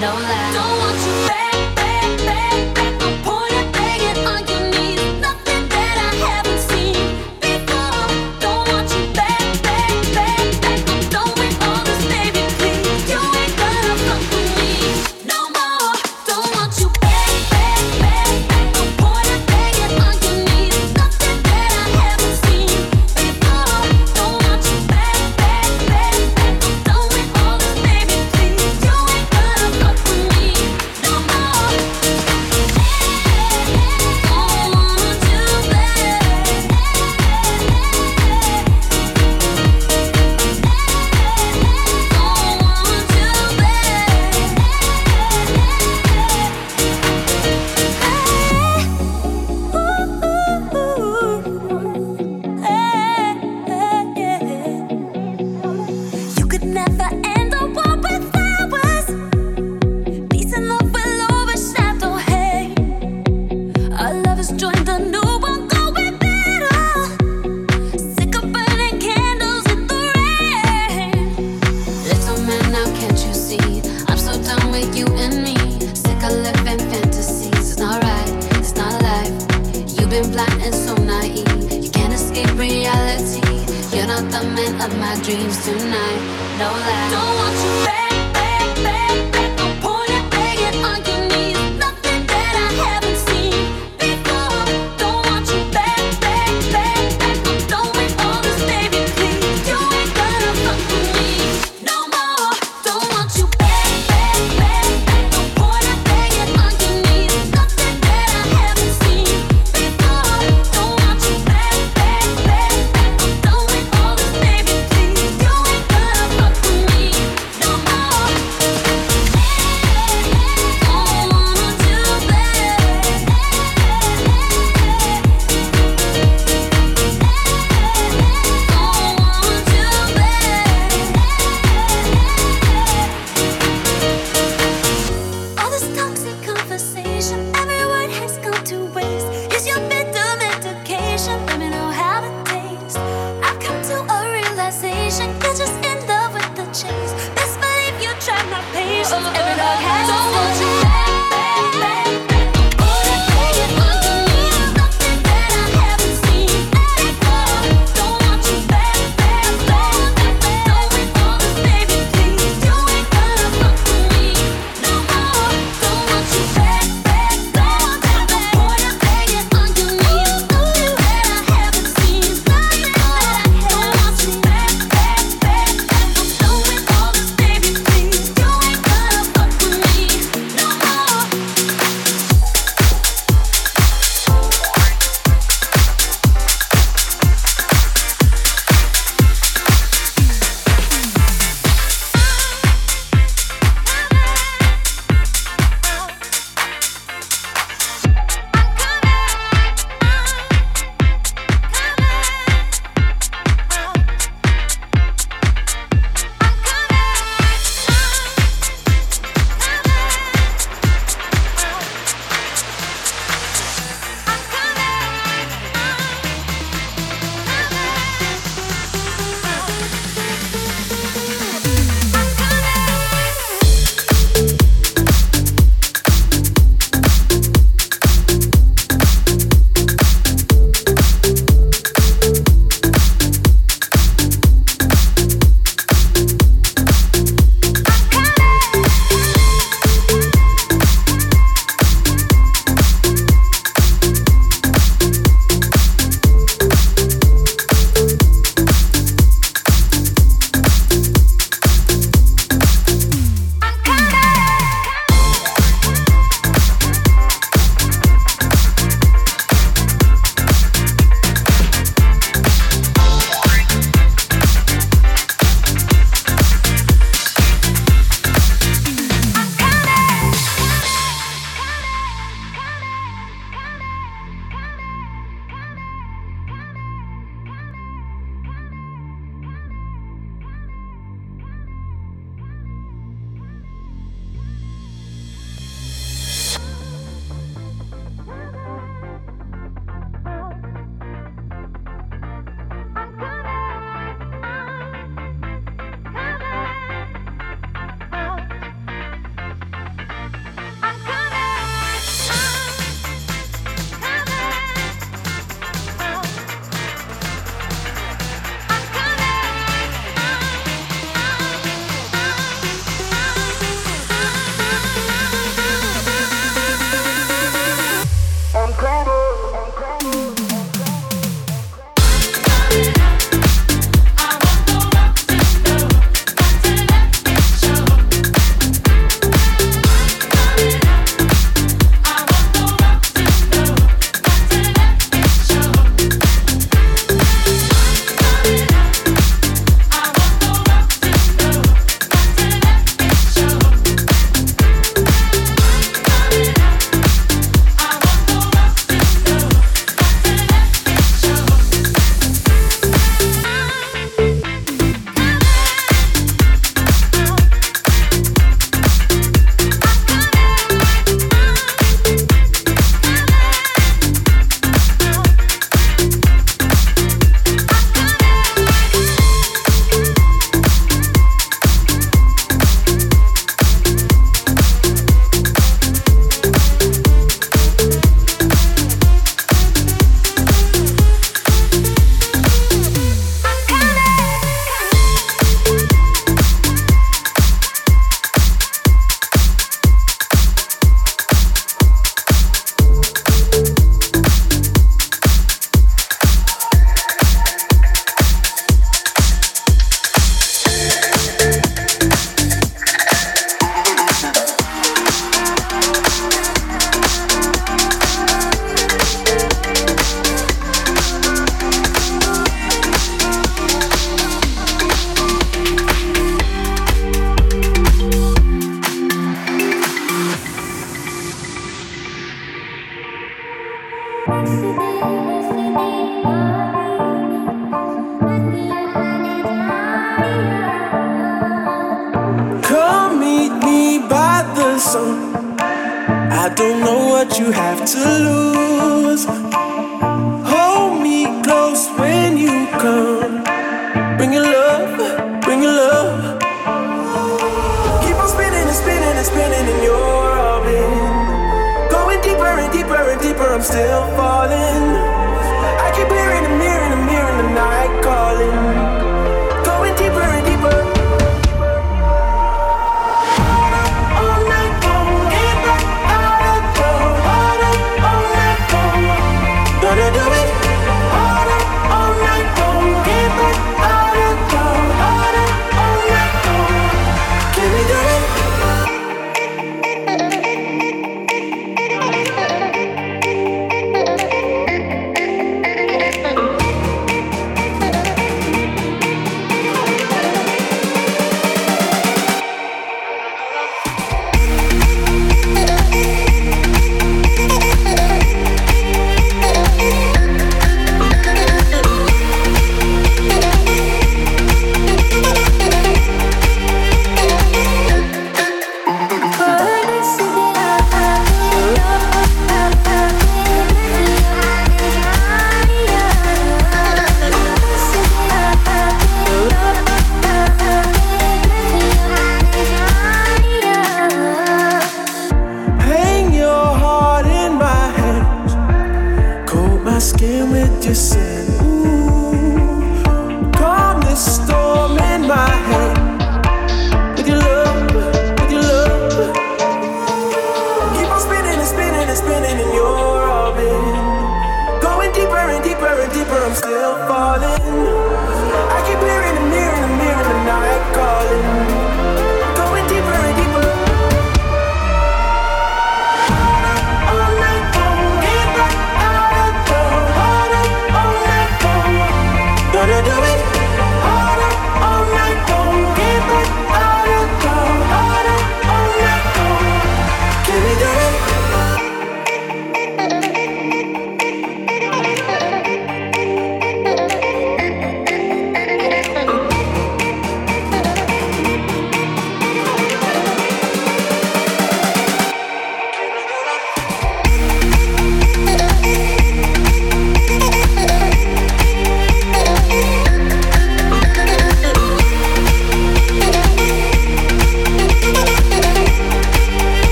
no lie. Don't want you. Ocean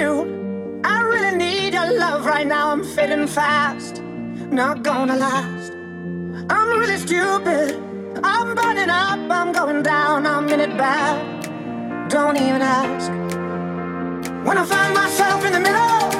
you. I really need your love right now. I'm fading fast, not gonna last. I'm really stupid. I'm burning up. I'm going down. I'm in it bad. Don't even ask. When I find myself in the middle.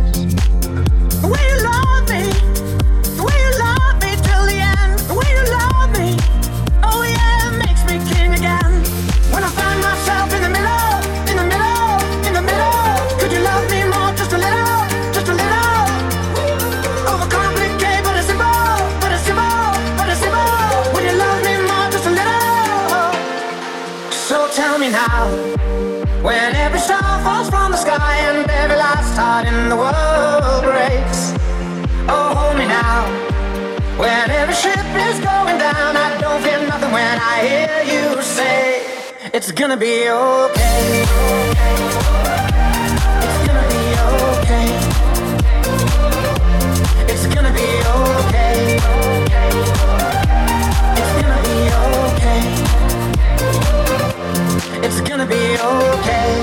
I hear you say, It's gonna be okay. It's gonna be okay. It's gonna be okay. It's gonna be okay. It's gonna be okay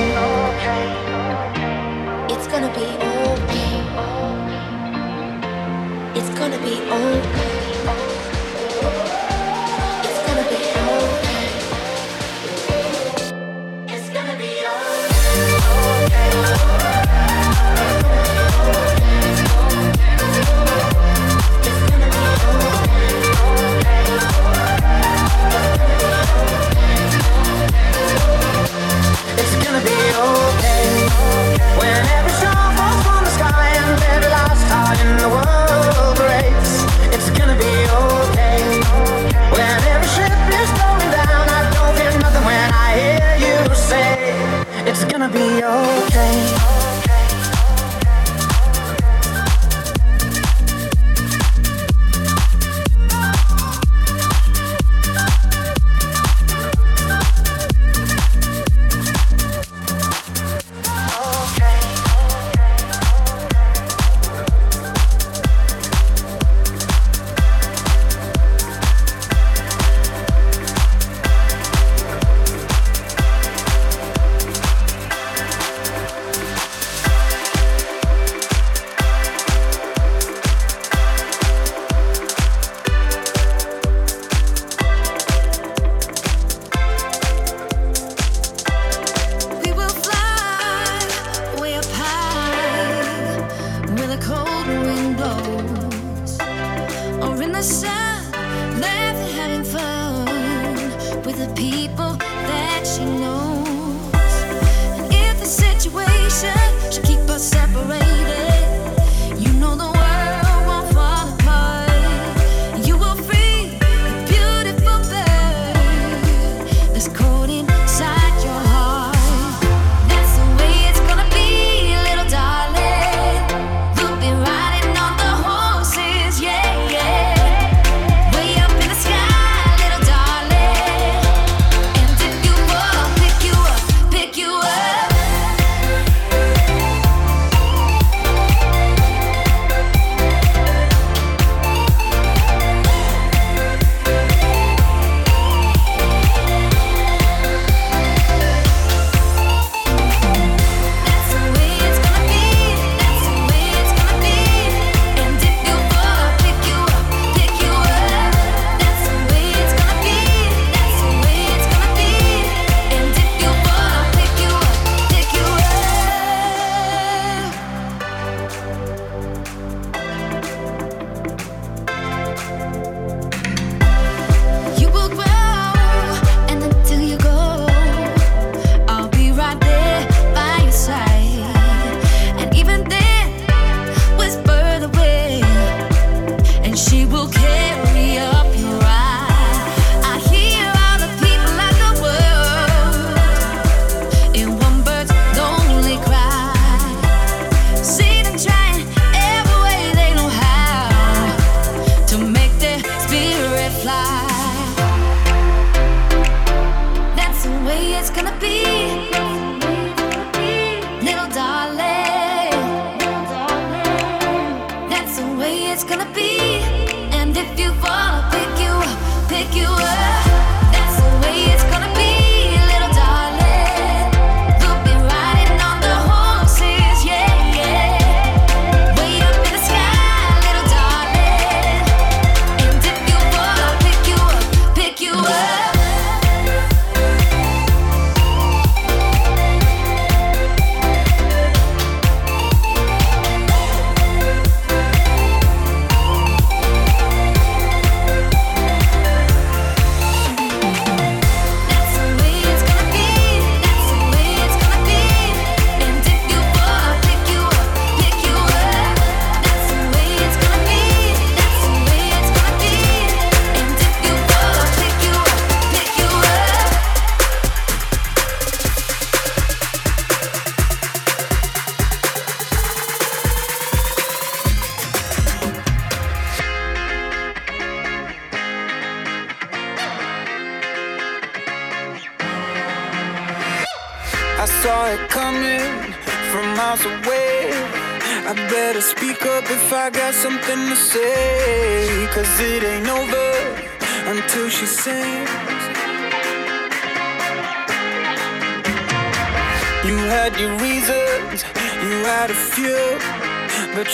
it's gonna be. And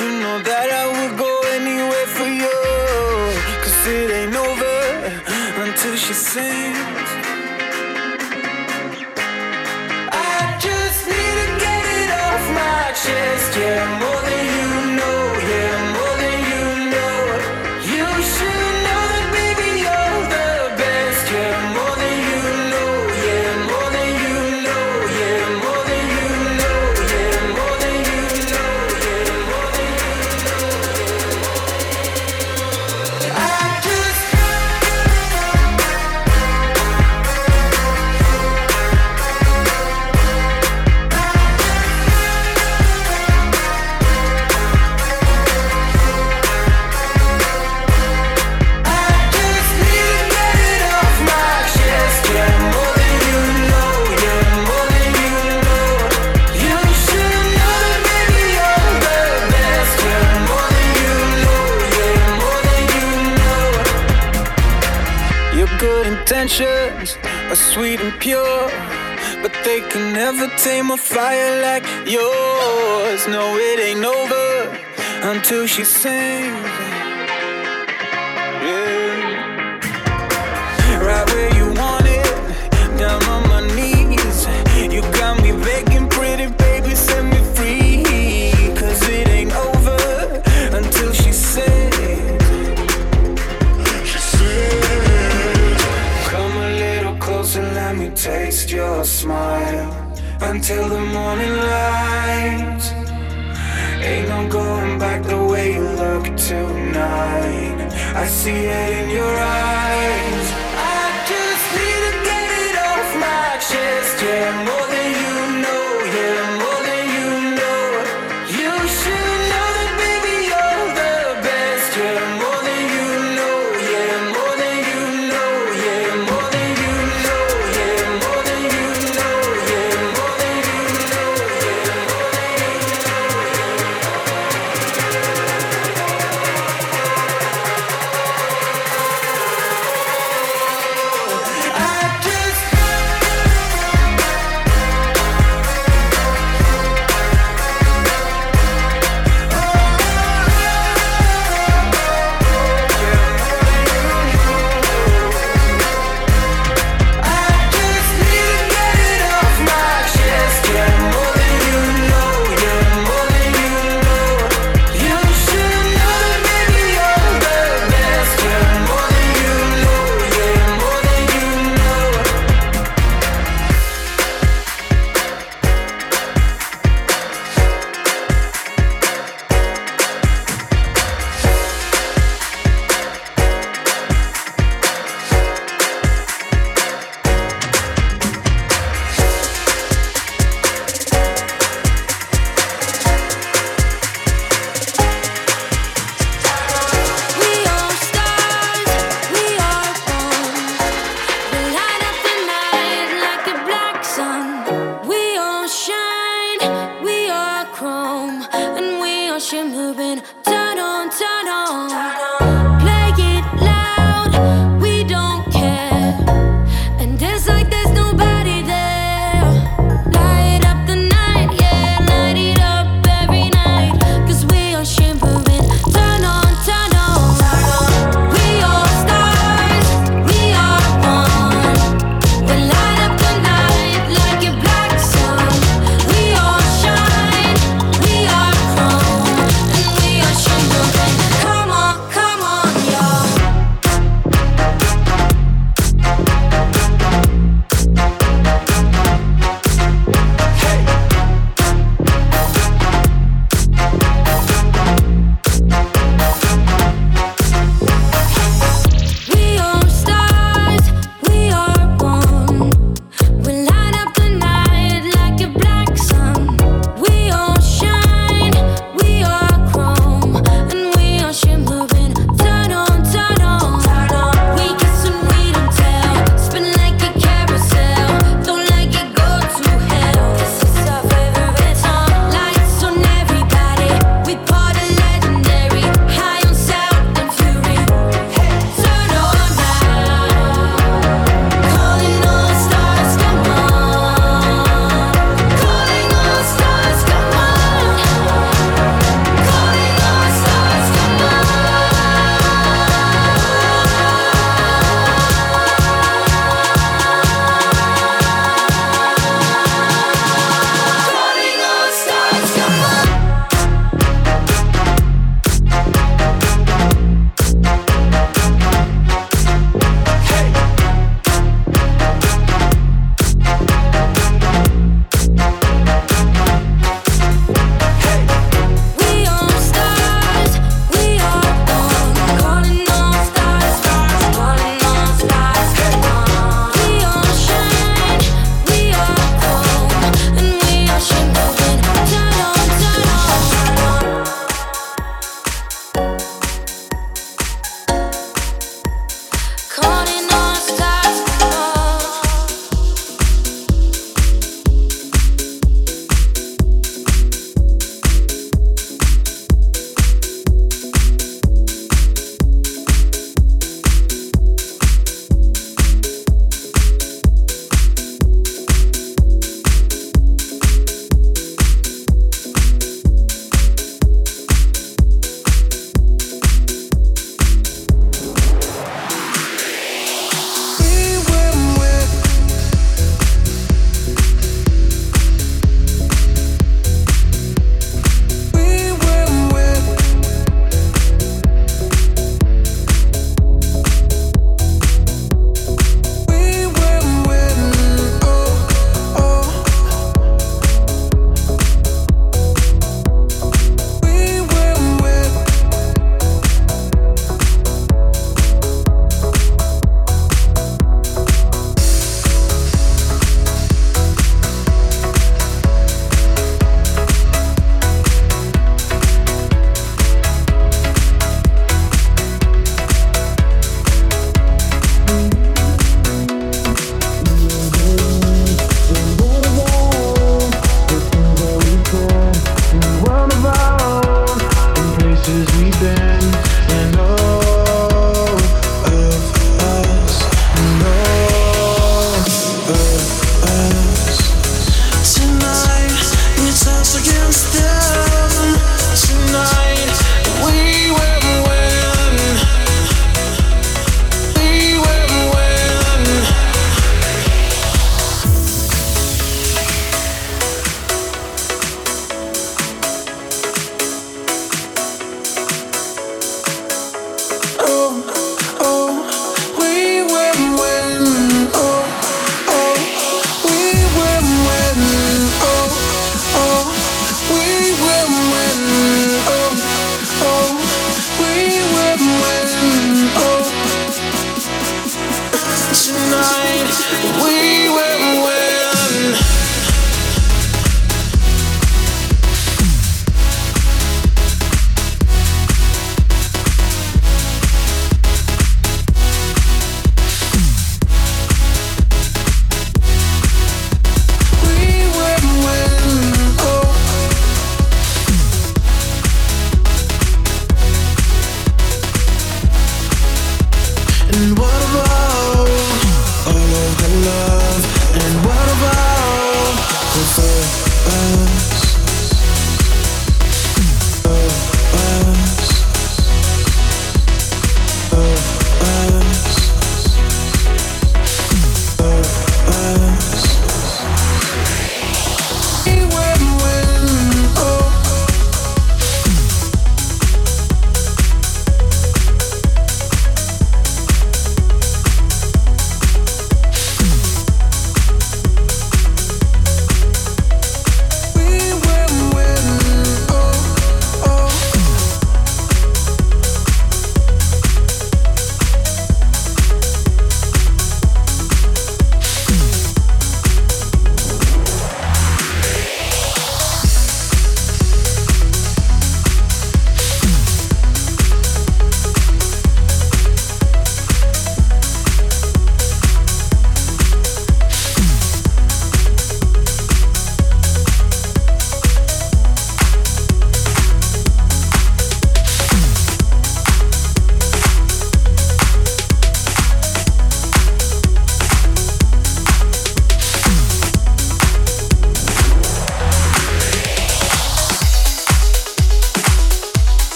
You know that I would go anywhere for you. Cause it ain't over until she sings. she's singing. Yeah. Right where you want it, down on my knees. You got me begging, pretty baby, set me free. Cause it ain't over until she says. She says, Come a little closer, let me taste your smile. Until the morning light. Ain't no going back the way tonight. I see it in your eyes.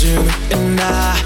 Tonight